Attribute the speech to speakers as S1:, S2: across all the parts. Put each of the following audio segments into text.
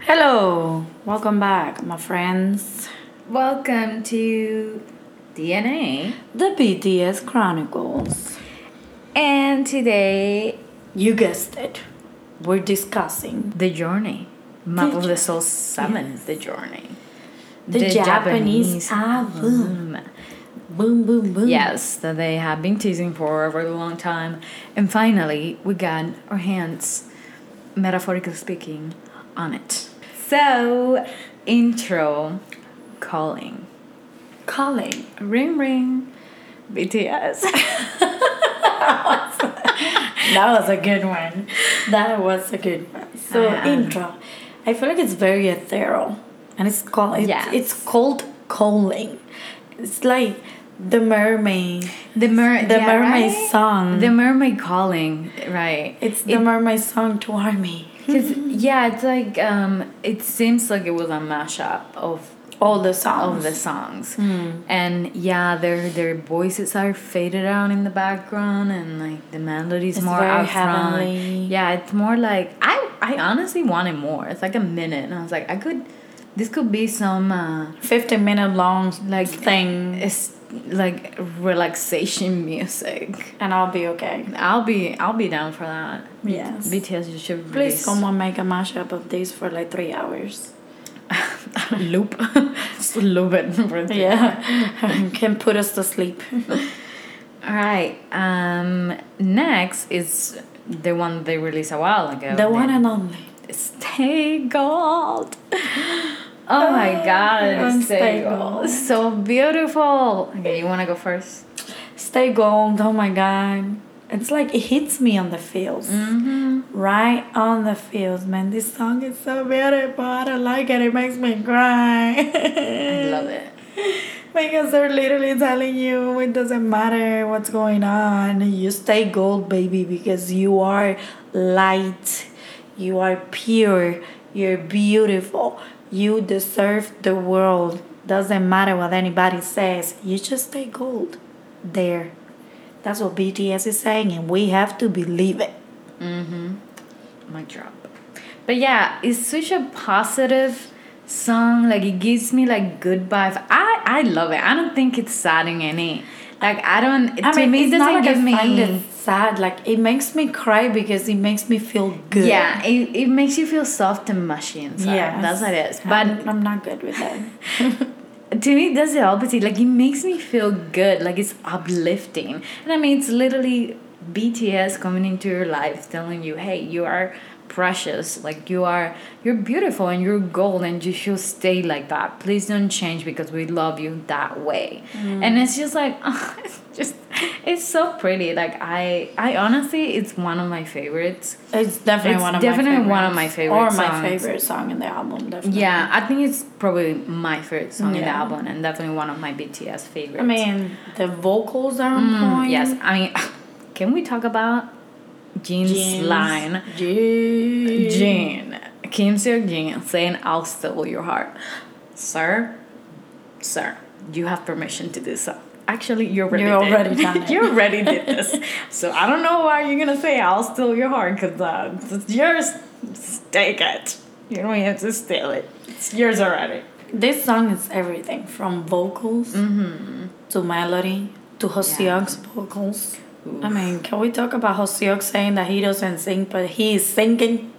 S1: Hello, welcome back, my friends.
S2: Welcome to DNA.
S1: The BTS Chronicles.
S2: And today,
S1: You guessed it. We're discussing
S2: the journey. Map
S1: The
S2: the Soul 7, the journey.
S1: the, Japanese, album. Boom, boom, boom.
S2: Yes, that they have been teasing for a very long time. And finally, we got our hands, metaphorically speaking, on it. So, intro calling.
S1: Calling.
S2: Ring ring. BTS.
S1: That was a good one. That was a good one. So
S2: Uh-huh.
S1: intro. I feel like it's very ethereal, and it's called. It's,
S2: Yes.
S1: it's called calling. It's like the mermaid.
S2: The mer
S1: The
S2: yeah,
S1: mermaid
S2: right?
S1: song.
S2: The mermaid calling, right?
S1: it's the mermaid song to army.
S2: Cause yeah, it's like um, it seems like it was a mashup of
S1: All the songs.
S2: of the songs,
S1: Hmm.
S2: and yeah, their their voices are faded out in the background, and like the melodies more out front. Yeah, it's more like I I honestly wanted more. It's like a minute, and I was like, I could, this could be some uh,
S1: 15 minute long
S2: like
S1: thing
S2: It's like relaxation music.
S1: and I'll be okay.
S2: I'll be I'll be down for that.
S1: Yes.
S2: BTS you should
S1: Please,
S2: release
S1: someone make a mashup of this for like three hours.
S2: loop, just loop it.
S1: Yeah, can put us to sleep.
S2: All right. Um. Next is the one they released a while ago.
S1: The one and only.
S2: Stay Gold. Oh my God! Stay,
S1: Stay
S2: Gold.
S1: Gold.
S2: So beautiful. Okay, you wanna go first?
S1: Stay gold. Oh my god. It's like it hits me on the feels.
S2: Mm-hmm.
S1: Right on the feels, man. This song is so beautiful. I don't like it. It makes me cry.
S2: I love it.
S1: Because they're literally telling you it doesn't matter what's going on. You stay gold, baby, because you are light. You are pure. You're beautiful. You deserve the world. Doesn't matter what anybody says. You just stay gold. There. That's what BTS is saying, and we have to believe it.
S2: Mm-hmm. My drop. But yeah, it's such a positive song. Like it gives me like good vibes. I I love it. I don't think it's sad in any. Like I don't.
S1: I
S2: to
S1: mean,
S2: me, it doesn't
S1: like
S2: give me.
S1: it sad. Like it makes me cry because it makes me feel good.
S2: Yeah, it, it makes you feel soft and mushy inside.
S1: Yes.
S2: that's what it is.
S1: I'm,
S2: But
S1: I'm not good with that.
S2: to me, that's the opposite. Like it makes me feel good. Like it's uplifting. And I mean, it's literally BTS coming into your life, telling you, "Hey, you are precious. Like you are, you're beautiful, and you're gold, and you should stay like that. Please don't change because we love you that way." And it's just like, it's just, it's so pretty. Like I, I honestly, it's one of my favorites.
S1: It's definitely
S2: It's
S1: one of my
S2: definitely
S1: my
S2: one of my favorite
S1: or my
S2: songs.
S1: favorite song in the album. Definitely.
S2: Yeah, I think it's probably my favorite song in the album, and definitely one of my BTS favorites.
S1: I mean, the vocals are on
S2: Mm,
S1: point.
S2: yes. I mean, can we talk about Jin's
S1: Jin's-
S2: line?
S1: Jin.
S2: Jin, Kim Seok Jin saying, "I'll steal your heart, sir, sir. You have permission to do so." Actually, you already
S1: You
S2: did.
S1: already done it.
S2: you already did this. So I don't know why you're gonna say I'll steal your heart because uh, it's yours. Just take it. You don't have to steal it. It's yours already.
S1: This song is everything from vocals
S2: Mm-hmm.
S1: to melody to Hoseok's vocals. I mean, can we talk about Hoseok saying that he doesn't sing, but he is singing?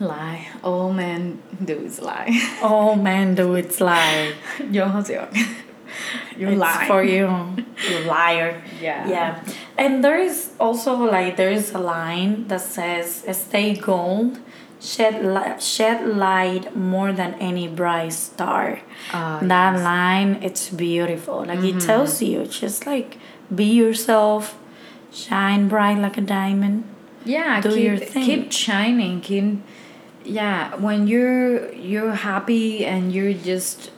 S2: Lie. All men do is lie.
S1: Oh man, do it's like
S2: Yo, Hoseok. You're
S1: it's
S2: lying.
S1: for you, you liar.
S2: Yeah.
S1: Yeah, and there is also like there is a line that says "Stay gold, shed li- shed light more than any bright star."
S2: Ah,
S1: that line, it's beautiful. Like it tells you, just like be yourself, shine bright like a diamond.
S2: yeah
S1: do
S2: keep,
S1: your thing.
S2: keep shining keep yeah when you're you're happy and you're just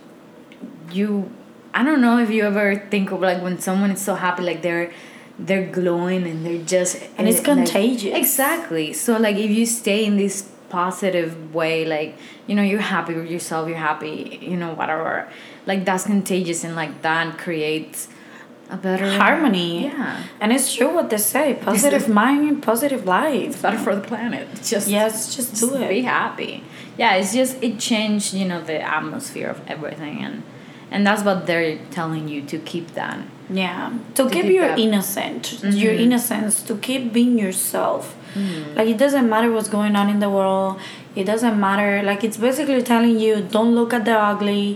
S2: you i don't know if you ever think of like when someone is so happy like they're they're glowing and they're just
S1: And it's
S2: like-
S1: contagious.
S2: exactly so like if you stay in this positive way like you know you're happy with yourself you're happy you know whatever like that's contagious and like that creates a better
S1: Harmony.
S2: yeah
S1: And it's true what they say positive mind, positive life.
S2: it's better for the planet just
S1: Yes, just do
S2: it. Be happy. yeah, it's just it changed, you know, the atmosphere of everything, and and that's what they're telling you to keep that.
S1: Yeah, to,
S2: To
S1: keep
S2: keep
S1: your
S2: that-
S1: innocent, your
S2: Mhm.
S1: innocence, to keep being yourself.
S2: Mm.
S1: Like it doesn't matter what's going on in the world. It doesn't matter. Like it's basically telling you don't look at the ugly,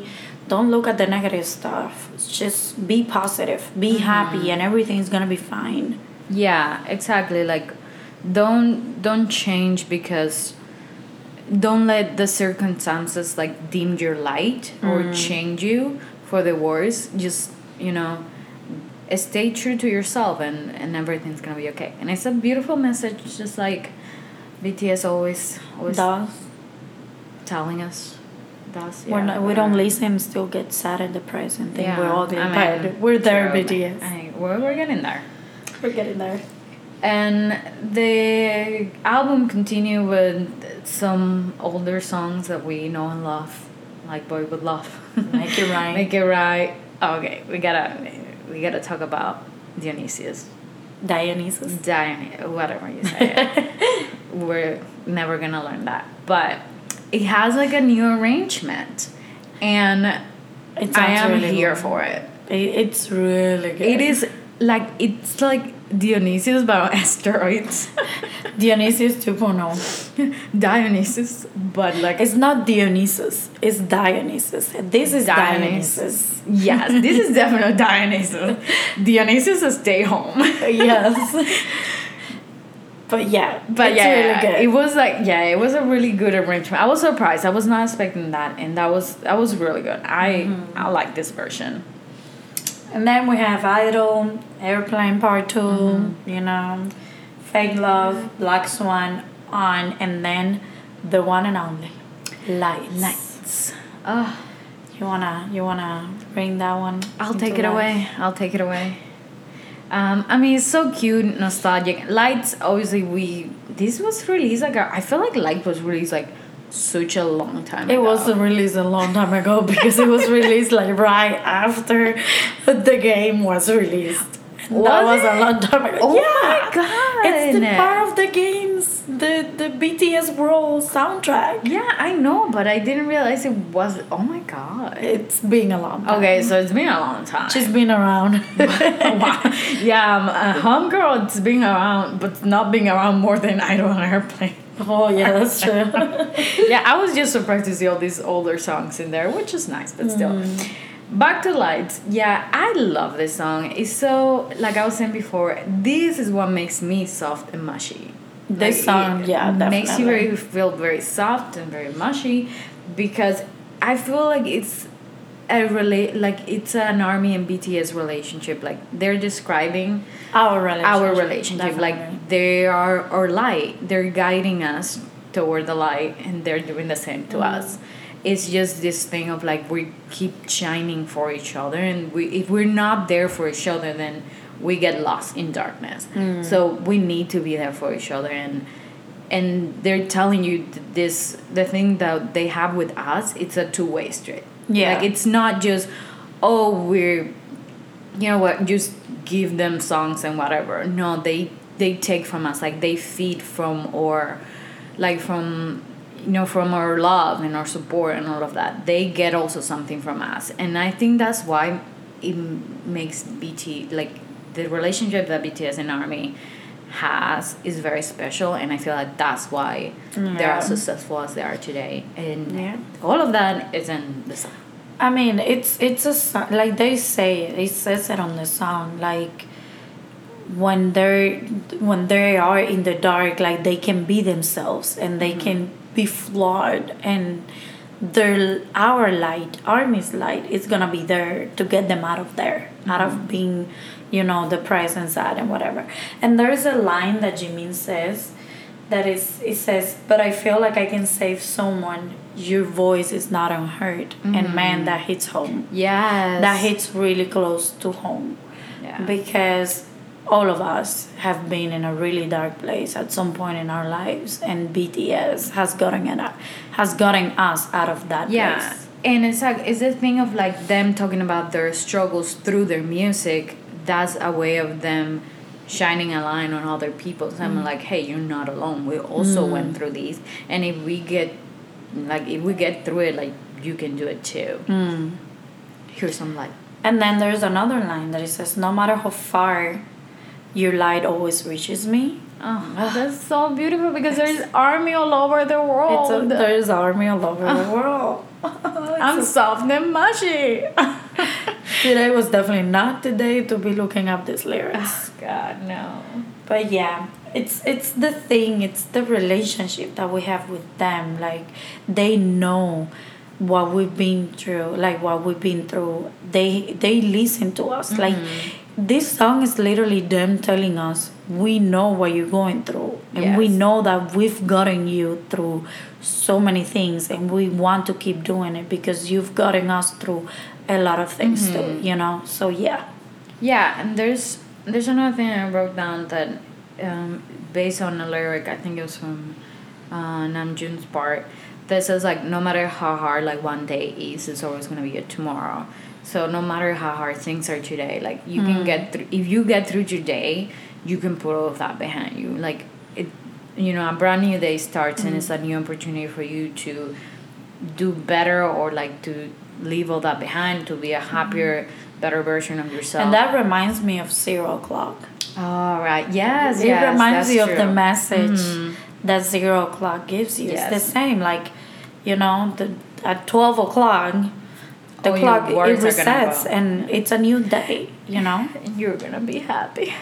S1: don't look at the negative stuff. Just be positive, be mm-hmm. happy, and everything's gonna be fine.
S2: Yeah, exactly. Like, don't don't change because don't let the circumstances like dim your light or mm. change you for the worse. Just you know, stay true to yourself, and and everything's gonna be okay. And it's a beautiful message, just like BTS always always
S1: Thus,
S2: telling us. Does
S1: we're not, we don't listen, still get sad and depressed and think we're ugly,
S2: I mean,
S1: we're there,
S2: true,
S1: BTS.
S2: I, we're, we're getting there.
S1: We're getting there.
S2: And the album continued with some older songs that we know and love, like Boy With Luv.
S1: Make It Right.
S2: Make it right. Okay, we gotta we gotta talk about Dionysius.
S1: Dionysus.
S2: Diony whatever you say. We're never gonna learn that. But it has like a new arrangement. And I am
S1: really
S2: here
S1: good.
S2: for it.
S1: It, it's really good.
S2: It is like it's like Dionysius but on asteroids.
S1: Dionysius 2.0.
S2: Dionysus, but like
S1: It's not Dionysus. It's Dionysus. This is Dionysus.
S2: yes, this is definitely Dionysus. Dionysus is stay home.
S1: yes. But yeah,
S2: But yeah,
S1: really
S2: it was like yeah, it was a really good arrangement. I was surprised. I was not expecting that, and that was that was really good. I
S1: Mm-hmm.
S2: I like this version.
S1: and then we have Idol, Airplane Part 2,
S2: Mm-hmm.
S1: you know, Fake Love, Black Swan, on, and then the one and only Lights.
S2: Lights. Oh,
S1: You wanna you wanna bring that one?
S2: I'll take it
S1: life?
S2: away. I'll take it away. Um, I mean, it's so cute, nostalgic. Lights, obviously, we this was released like I feel like Light was released like such a long time.
S1: It
S2: ago.
S1: was released a long time ago because it was released like right after the game was released. And that
S2: Was
S1: was a long time ago.
S2: Oh
S1: yeah.
S2: my god!
S1: It's the part of the games, the the BTS World soundtrack.
S2: Yeah, I know, but I didn't realize it was. Oh my god.
S1: It's been a long time.
S2: Okay, so it's been a long time.
S1: She's been around.
S2: wow. Yeah, um, uh, Homegirl, it's been around, but not being around more than Idol on Airplane.
S1: oh yeah, that's true.
S2: yeah, I was just surprised to see all these older songs in there, which is nice, but still. Back to Lights. Yeah, I love this song. It's so, like I was saying before, this is what makes me soft and mushy.
S1: This
S2: Like,
S1: song,
S2: it
S1: yeah,
S2: makes you very feel very soft and very mushy because I feel like it's a relate like it's an army and BTS relationship. Like they're describing
S1: Our relationship.
S2: our relationship.
S1: definitely.
S2: Like they are our light. They're guiding us toward the light, and they're doing the same to
S1: Mm.
S2: us. It's just this thing of like we keep shining for each other, and we if we're not there for each other, then we get lost in darkness.
S1: Mm.
S2: So we need to be there for each other, and and they're telling you this the thing that they have with us. It's a two way street.
S1: Yeah.
S2: like it's not just oh we're you know what just give them songs and whatever no they they take from us like they feed from or like from you know from our love and our support and all of that they get also something from us and i think that's why it makes bt like the relationship that bts and army has is very special and i feel like that's why they're as successful as they are today and
S1: Yeah.
S2: all of that is in the song
S1: I mean, it's it's a like they say it. It says it on the song. Like when they're when they are in the dark, like they can be themselves and they can mm-hmm. be flawed and their our light, army's light, is gonna be there to get them out of there, out of mm-hmm. being, you know, the and sad and whatever. And there's a line that Jimin says that is it says, but I feel like I can save someone. Your voice is not unheard, and mm-hmm. man, that hits home.
S2: yes
S1: That hits really close to home
S2: yeah.
S1: because all of us have been in a really dark place at some point in our lives, and BTS has gotten it, has gotten us out of that
S2: yeah
S1: place.
S2: and it's like it's the thing of like them talking about their struggles through their music that's a way of them shining a line on other people so
S1: Mm.
S2: i'm like hey you're not alone we also went through these and if we get like if we get through it like you can do it too
S1: Mm.
S2: here's some light.
S1: And then there's another line that it says, "No matter how far your light always reaches me."
S2: oh that's so beautiful because there's army all over the
S1: It's a,
S2: world
S1: there's army all over the world.
S2: i'm soft and mushy
S1: Today was definitely not the day to be looking up these lyrics.
S2: Ah, god no
S1: But yeah, it's it's the thing, it's the relationship that we have with them. Like they know what we've been through, like what we've been through. They they listen to us. Mm-hmm. Like this song is literally them telling us we know what you're going through and we know that we've gotten you through so many things and we want to keep doing it because you've gotten us through a lot of things too, you know? So yeah.
S2: Yeah, and there's there's another thing I wrote down that um, based on a lyric I think it was from uh, Namjoon's part that says like no matter how hard like one day is, it's always gonna be a tomorrow. So no matter how hard things are today, like you can get through. If you get through today, you can put all of that behind you. Like it, you know, a brand new day starts and it's a new opportunity for you to do better or like to leave all that behind to be a happier, better version of yourself.
S1: And that reminds me of Zero O'Clock.
S2: All right. Yes.
S1: it
S2: yes,
S1: reminds you of the message
S2: Mhm.
S1: that zero o'clock gives you. It's the same. Like, you know, the at twelve o'clock, the
S2: All
S1: clock it
S2: worries are gonna
S1: resets and it's a new day. You know,
S2: And you're gonna be happy.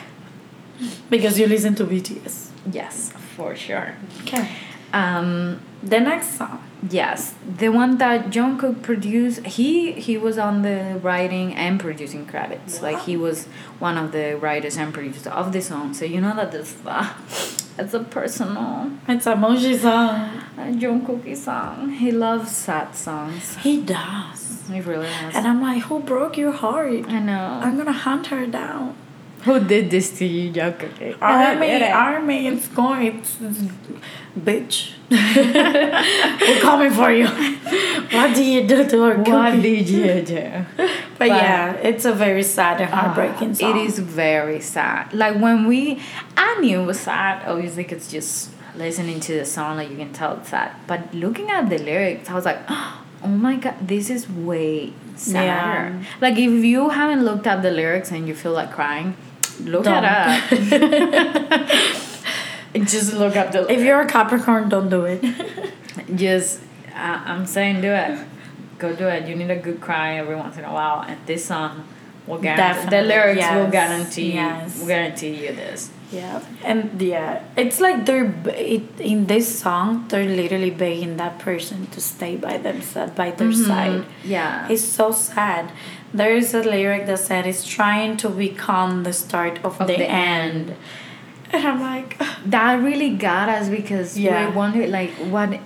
S1: because you listen to BTS.
S2: Yes, for sure.
S1: Okay.
S2: Um.
S1: The next song.
S2: Yes, the one that Jungkook produced. He he was on the writing and producing credits. Like he was one of the writers and producers of the song. So you know that this uh, it's a personal
S1: It's a Moji song.
S2: uh, Jungkook song. He loves sad songs.
S1: He does.
S2: He really does.
S1: And I'm like, who broke your heart?
S2: I know.
S1: I'm gonna hunt her down.
S2: Who did this to you, Jungkook?
S1: Army, army, it's going, it's, it's bitch. We're coming for you. what did you do to her
S2: What did you do?
S1: But, yeah, it's a very sad and heartbreaking
S2: Ah,
S1: song.
S2: It is very sad. Like when we, I knew it was sad. Obviously, it's just listening to the song, like you can tell it's sad. But looking at the lyrics, I was like, oh my god, this is way sadder.
S1: Yeah.
S2: Like if you haven't looked up the lyrics and you feel like crying, look
S1: Don't.
S2: it up. just look up the.
S1: If you're a Capricorn, don't do it.
S2: just, uh, I'm saying, do it. Go do it. You need a good cry every once in a while, and this song will guarantee. The
S1: Definitely,
S2: lyrics will
S1: yes,
S2: guarantee.
S1: yes.
S2: Will guarantee you this.
S1: yeah, and yeah, it's like they're it, in this song. They're literally begging that person to stay by themselves, by their mm-hmm. side.
S2: Yeah.
S1: It's so sad. There is a lyric that said it's trying to become the start of,
S2: Of
S1: the,
S2: the
S1: end.
S2: end.
S1: And I'm like,
S2: that really got us because
S1: Yeah.
S2: we wondered like what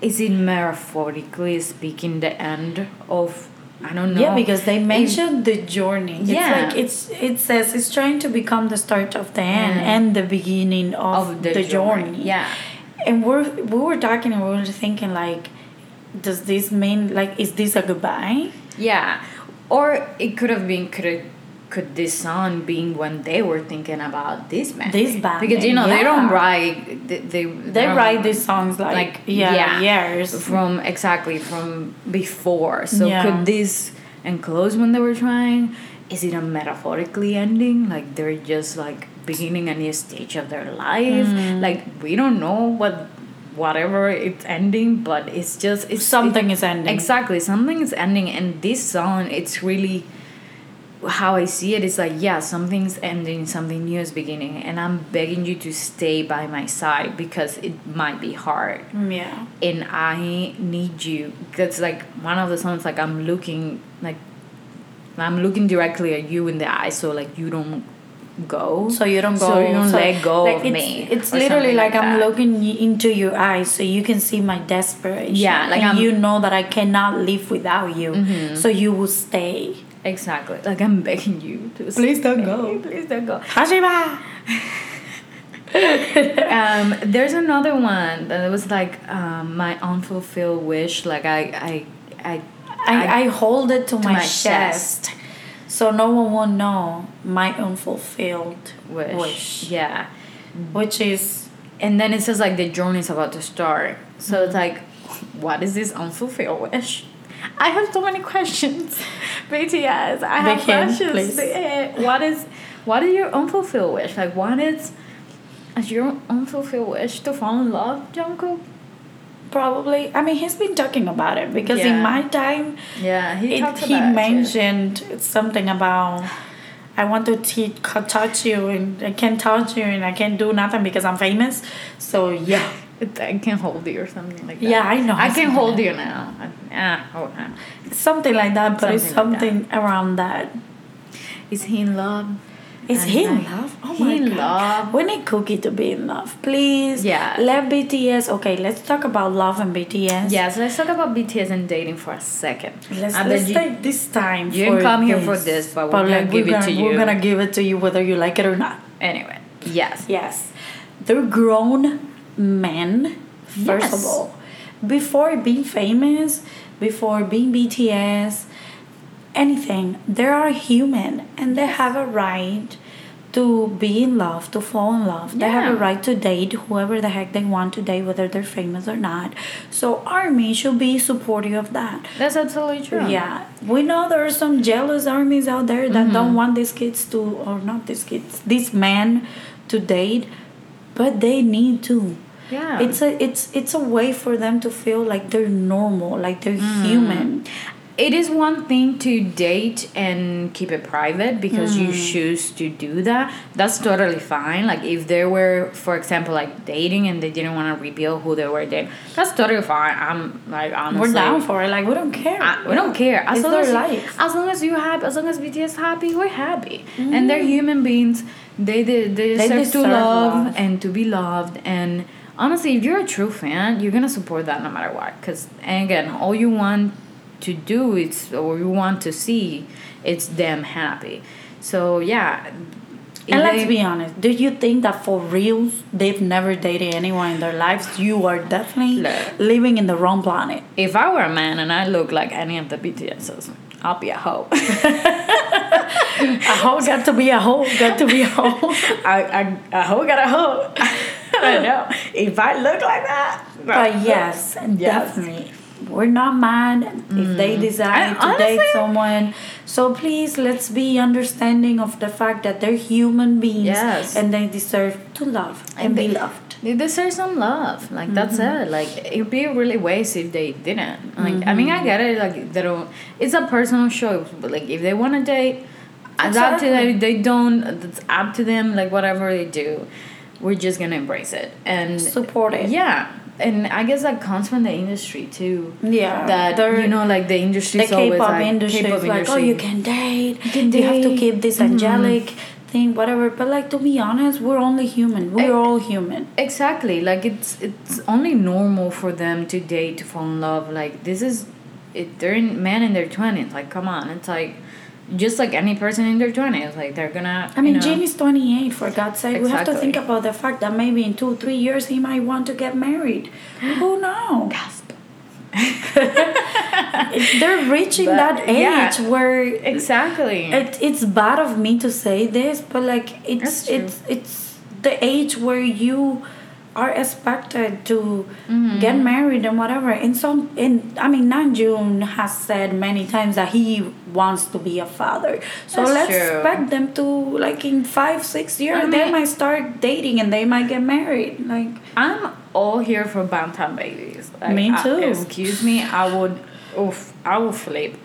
S2: is it metaphorically speaking the end of I don't know.
S1: yeah, because they mentioned the journey. It's
S2: Yeah.
S1: like it's it says it's trying to become the start of the end
S2: Mm.
S1: and the beginning of,
S2: of
S1: the, journey.
S2: Yeah.
S1: And we're we were talking and we were thinking like, does this mean like is this a goodbye?
S2: Yeah. Or it could have been could have could this song being when they were thinking about this man
S1: This band,
S2: because you know they don't write they they,
S1: They write these songs like,
S2: like
S1: yeah, yeah, years.
S2: from exactly from before so
S1: Yeah.
S2: could this enclose when they were trying is it a metaphorically ending like they're just like beginning a new stage of their life
S1: Mm.
S2: like we don't know what whatever it's ending but it's just it's
S1: Something is ending.
S2: exactly something is ending and this song it's really how I see it is like yeah something's ending something new is beginning and I'm begging you to stay by my side because it might be hard
S1: yeah.
S2: and I need you. That's like one of the songs. Like I'm looking, like I'm looking directly at you in the eye, so like you don't go.
S1: So you don't go.
S2: So you don't let go
S1: like
S2: of
S1: it's,
S2: me.
S1: It's literally
S2: something
S1: like, I'm looking into your eyes, so you can see my desperation.
S2: Yeah, like
S1: you know that I cannot live without you.
S2: Mm-hmm.
S1: So you will stay.
S2: Exactly. Like I'm begging you to.
S1: Please don't go.
S2: Please don't go.
S1: Hashima.
S2: um, there's another one that was like um, my unfulfilled wish. Like I, I, I,
S1: I, I hold it to, my,
S2: my
S1: chest, so no one will know my unfulfilled
S2: wish.
S1: wish,
S2: Yeah.
S1: which is
S2: and then it says like the journey is about to start so
S1: Mm-hmm.
S2: it's like what is this unfulfilled wish? I have so many questions. BTS, I have questions.
S1: please.
S2: Eh, What is what is your unfulfilled wish? Like what is is your unfulfilled wish to fall in love, Jungkook?
S1: Probably. I mean, he's been talking about it because in my time,
S2: Yeah, he
S1: it, he
S2: about it, too.
S1: mentioned something about I want to te- co- touch you and I can't touch you and I can't do nothing because I'm famous. So yeah,
S2: It- I can hold you or something like that.
S1: Yeah, I know.
S2: I can hold you now. Ah, hold on.
S1: something like that. But it's
S2: Something like
S1: something around that.
S2: Is he in love?
S1: Is
S2: And
S1: he in love? Oh
S2: he
S1: my
S2: in
S1: god.
S2: love.
S1: We need Cookie to be in love, please.
S2: Yeah.
S1: Let BTS. Okay, let's talk about love and BTS.
S2: Yes, let's talk about BTS and dating for a second.
S1: Let's, let's
S2: you-
S1: take this time.
S2: you didn't come here for this, but we're gonna give it
S1: gonna,
S2: to
S1: We're gonna give it to you whether you like it or not.
S2: Anyway, yes.
S1: Yes, they're grown men. First
S2: Yes.
S1: of all, before being famous, before being BTS, anything, they are human and they have a right to be in love, to fall in love. They have a right to date whoever the heck they want to date, whether they're famous or not. So Army should be supportive of that.
S2: That's absolutely true.
S1: Yeah, we know there are some jealous armies out there that
S2: Mm-hmm.
S1: don't want these kids to, or not these kids, these men to date, but they need to.
S2: Yeah.
S1: It's a it's it's a way for them to feel like they're normal, like they're
S2: Mm.
S1: human.
S2: it is one thing to date and keep it private because you
S1: Mm.
S2: choose to do that. That's totally fine. Like if they were, for example, like dating and they didn't want to reveal who they were dating, that's totally fine. I'm like honestly,
S1: We're down for it. Like we don't care.
S2: I, we don't care. As
S1: It's
S2: long
S1: their
S2: as,
S1: life.
S2: as long as you happy, as long as BTS happy, we're happy. And
S1: Mm.
S2: they're human beings. They they, they deserve,
S1: deserve
S2: to love,
S1: love.
S2: and to be loved. And honestly, if you're a true fan, you're gonna support that no matter what. Cause and again, all you want to do is or you want to see, it's them happy. So yeah.
S1: And let's
S2: they-
S1: be honest. Do you think that for reals they've never dated anyone in their lives? You are definitely
S2: No.
S1: living in the wrong planet.
S2: If I were a man and I look like any of the BTSs, I'll be a hoe.
S1: A hoe got to be a hoe. Got to be a hoe.
S2: I, I, a hoe got a hoe. I know. If I look like that.
S1: But yes, definitely. We're not mad if they decide
S2: Mm. And
S1: to date someone. So please, let's be understanding of the fact that they're human beings
S2: Yes.
S1: and they deserve to love and, be
S2: they-
S1: loved.
S2: They deserve some love. Like that's it. Like it'd be really waste if they didn't. Like I mean, I get it. Like they don't. It's a personal choice. But like if they want to date, it's up to them. They don't. It's up to them. Like whatever they do, we're just gonna embrace it and
S1: Support it.
S2: Yeah, and I guess that comes from the industry too.
S1: Yeah,
S2: That
S1: they're-
S2: you know, like the industry.
S1: the K-pop industry
S2: K-pop
S1: is like, oh, you can date. You,
S2: can
S1: have to keep this
S2: Mhm.
S1: angelic thing, whatever. But like to be honest, we're only human. We're all human.
S2: Exactly. Like it's it's only normal for them to date to fall in love. Like this is, it. They're in men in their twenties. Like come on, it's like, just like any person in their twenties. Like they're gonna.
S1: I mean,
S2: know,
S1: Jin is 28, for God's sake. We have to think about the fact that maybe in two, three years he might want to get married. Who knows?
S2: Gasp.
S1: They're reaching
S2: But,
S1: that age
S2: yeah.
S1: where
S2: Exactly.
S1: it, it's bad of me to say this, but like it's it's it's the age where you are expected to
S2: Mm-hmm.
S1: get married and whatever. And some and I mean Namjoon has said many times that he wants to be a father. So
S2: That's
S1: let's
S2: true.
S1: expect them to like in five, six years
S2: I
S1: they might start dating and they might get married. Like
S2: I'm all here for Bangtan babies. Like,
S1: Me
S2: I-
S1: too.
S2: excuse me, I would, oof, I will flip,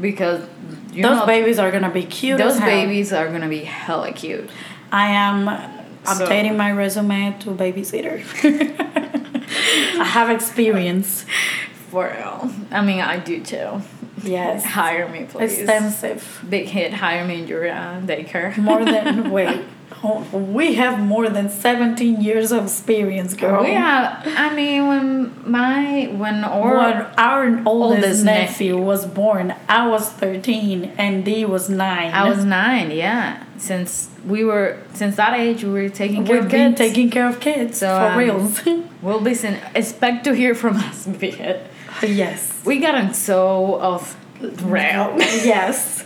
S2: because you
S1: those
S2: know,
S1: babies are gonna be cute.
S2: those babies are gonna be hella cute.
S1: I am
S2: So-
S1: updating my resume to babysitter. I have experience.
S2: For real. I mean, I do too.
S1: Yes.
S2: Hire me, please.
S1: Extensive.
S2: Big hit. Hire me in your uh, daycare.
S1: More than wait. We have more than 17 years of experience, girl.
S2: We have. I mean, when my when or
S1: when our oldest,
S2: Oldest
S1: nephew,
S2: nephew.
S1: was born, I was 13 and D was 9.
S2: I was nine. Yeah. Since we were since that age, we were taking care
S1: We've
S2: of
S1: been
S2: kids.
S1: taking care of kids,
S2: So,
S1: for
S2: um,
S1: reals.
S2: We'll be sen- expect to hear from us.
S1: Yes.
S2: We got gotten so off rail.
S1: yes.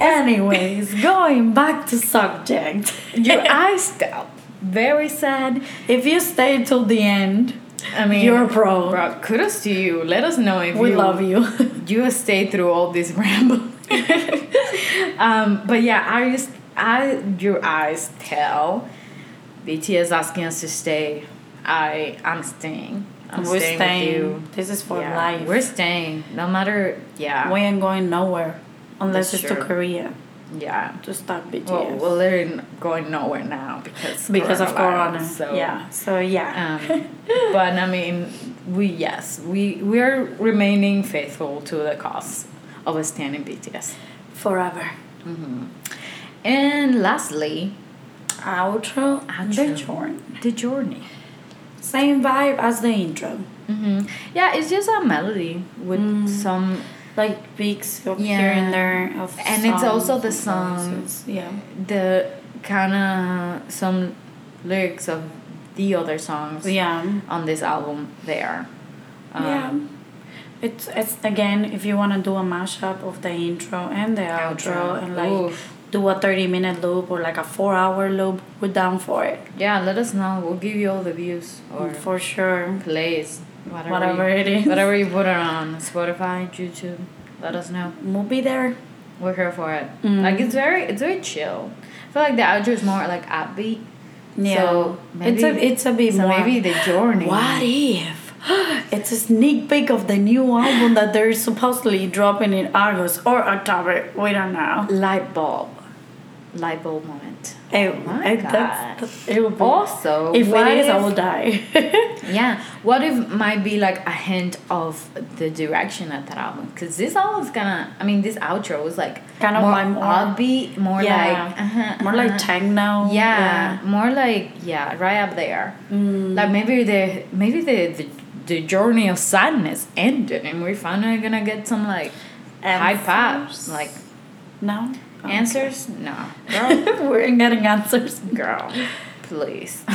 S1: Anyways, going back to subject.
S2: Your eyes out. Very sad.
S1: If you stay till the end,
S2: I mean,
S1: You're a pro.
S2: Bro, kudos to you. Let us know if
S1: We
S2: you
S1: love you.
S2: you stay through all this ramble. um, but yeah, I just I your eyes tell. BTS asking us to stay. I I'm staying. I'm
S1: We're
S2: staying,
S1: staying.
S2: with you.
S1: This is for
S2: Yeah,
S1: life.
S2: We're staying. No matter yeah.
S1: we ain't going nowhere unless
S2: That's
S1: it's to. Korea
S2: yeah.
S1: to stop BTS.
S2: Well, we're literally going nowhere now because
S1: because of Corona.
S2: So
S1: yeah. So yeah.
S2: um, but I mean, we yes, we we are remaining faithful to the cause of standing BTS.
S1: Forever.
S2: And lastly,
S1: Outro. The
S2: Outro.
S1: journey.
S2: the journey.
S1: Same vibe as the intro.
S2: hmm Yeah, it's just a melody with
S1: Mm.
S2: some
S1: Like peaks of
S2: Yeah.
S1: here and there of
S2: And it's also the
S1: and
S2: song.
S1: Yeah.
S2: the kind of some lyrics of the other songs
S1: Yeah.
S2: on this album there. Um,
S1: yeah. It's it's again if you wanna do a mashup of the intro and the outro,
S2: Outro.
S1: and like
S2: Oof.
S1: Do a thirty minute loop or like a four hour loop, we're down for it.
S2: Yeah, let us know. We'll give you all the views or
S1: for sure.
S2: plays, whatever,
S1: Whatever
S2: you,
S1: it is.
S2: whatever you put it on Spotify, YouTube. Let us know.
S1: We'll be there.
S2: We're here for it.
S1: Mm.
S2: Like it's very, it's very chill. I feel like the outro is more like upbeat.
S1: Yeah.
S2: So
S1: it's a it's a bit
S2: So
S1: more
S2: maybe the journey.
S1: What if it's a sneak peek of the new album that they're supposedly dropping in August or October? We don't know.
S2: Light bulb, light bulb moment.
S1: It,
S2: my
S1: it, that's,
S2: God.
S1: it will be.
S2: Also,
S1: if it is, I will die.
S2: Yeah. What if might be like a hint of the direction of that album? Because this album's gonna, I mean, this outro was like
S1: Kind of
S2: more
S1: like more-
S2: upbeat, more
S1: Yeah.
S2: like uh-huh,
S1: more like
S2: uh-huh.
S1: techno.
S2: Yeah, more like yeah, right up there.
S1: Mm.
S2: Like maybe the maybe the, the the journey of sadness ended, and we're finally gonna get some like high
S1: pops
S2: like
S1: No. Okay.
S2: answers. No, girl,
S1: We're getting answers.
S2: girl, please.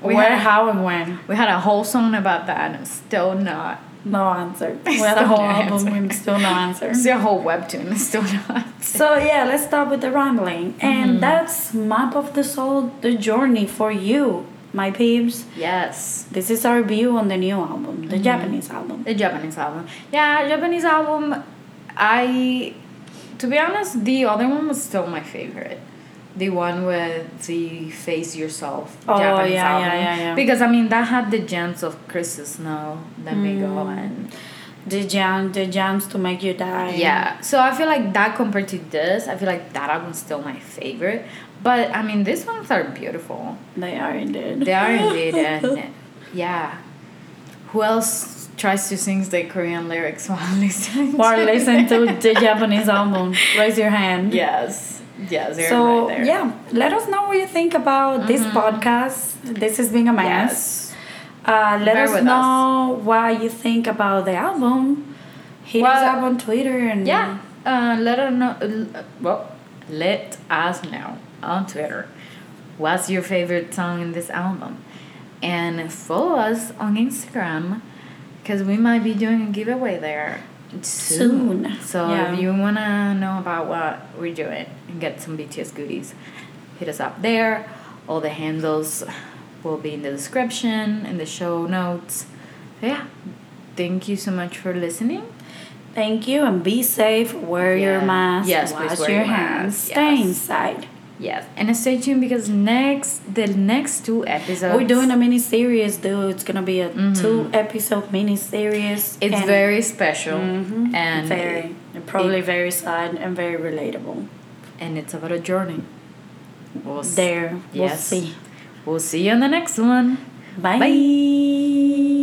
S1: Where,
S2: had-
S1: how, and when?
S2: We had a whole song about that, and still not.
S1: No answer. We had a whole
S2: no
S1: album and still no answer.
S2: It's a whole webtoon, still not.
S1: So yeah, let's start with the rambling,
S2: Mm-hmm.
S1: and that's map of the soul, the journey for you, my peeps.
S2: Yes.
S1: This is our view on the new album,
S2: Mm-hmm.
S1: the Japanese album.
S2: The Japanese album. Yeah, Japanese album. I, to be honest, the other one was still my favorite. The one with the Face Yourself
S1: Oh,
S2: Japanese
S1: yeah,
S2: album.
S1: yeah, yeah, yeah.
S2: Because I mean that had the gems of Crystal Snow, Let Me Go,
S1: Mm.
S2: and
S1: The jam, the jams to make you die.
S2: yeah. So I feel like that compared to this, I feel like that album's still my favorite. But I mean, these ones are beautiful.
S1: they are indeed.
S2: They are indeed, and yeah. Who else tries to sing the Korean lyrics while listening?
S1: or
S2: to
S1: listen to the Japanese album. Raise your hand.
S2: Yes, yes, you're
S1: So
S2: right there.
S1: yeah, let us know what you think about this podcast. This has been a mess.
S2: Yes.
S1: Uh, let
S2: Bear
S1: us know what you think about the album. Hit us up on Twitter and
S2: Yeah. Uh, let us know. Uh, well, let us know on Twitter. What's your favorite song in this album? And follow us on Instagram because we might be doing a giveaway there soon.
S1: Soon,
S2: So
S1: yeah.
S2: if you want to know about what we're doing and get some BTS goodies, hit us up there. All the handles will be in the description, in the show notes. So yeah, thank you so much for listening.
S1: Thank you and be safe. Wear your
S2: Yeah.
S1: mask.
S2: Yes, please
S1: wash
S2: wear
S1: your
S2: your
S1: hands. Stay inside.
S2: Yes, and stay tuned because next the next two episodes
S1: We're doing a mini series, dude. It's gonna be a
S2: Mhm.
S1: two episode mini series.
S2: It's very special
S1: Mhm.
S2: and
S1: very and probably very sad and very relatable.
S2: and it's about a journey. We'll
S1: There, we'll
S2: Yes.
S1: see.
S2: We'll see you on the next one.
S1: Bye.
S2: Bye.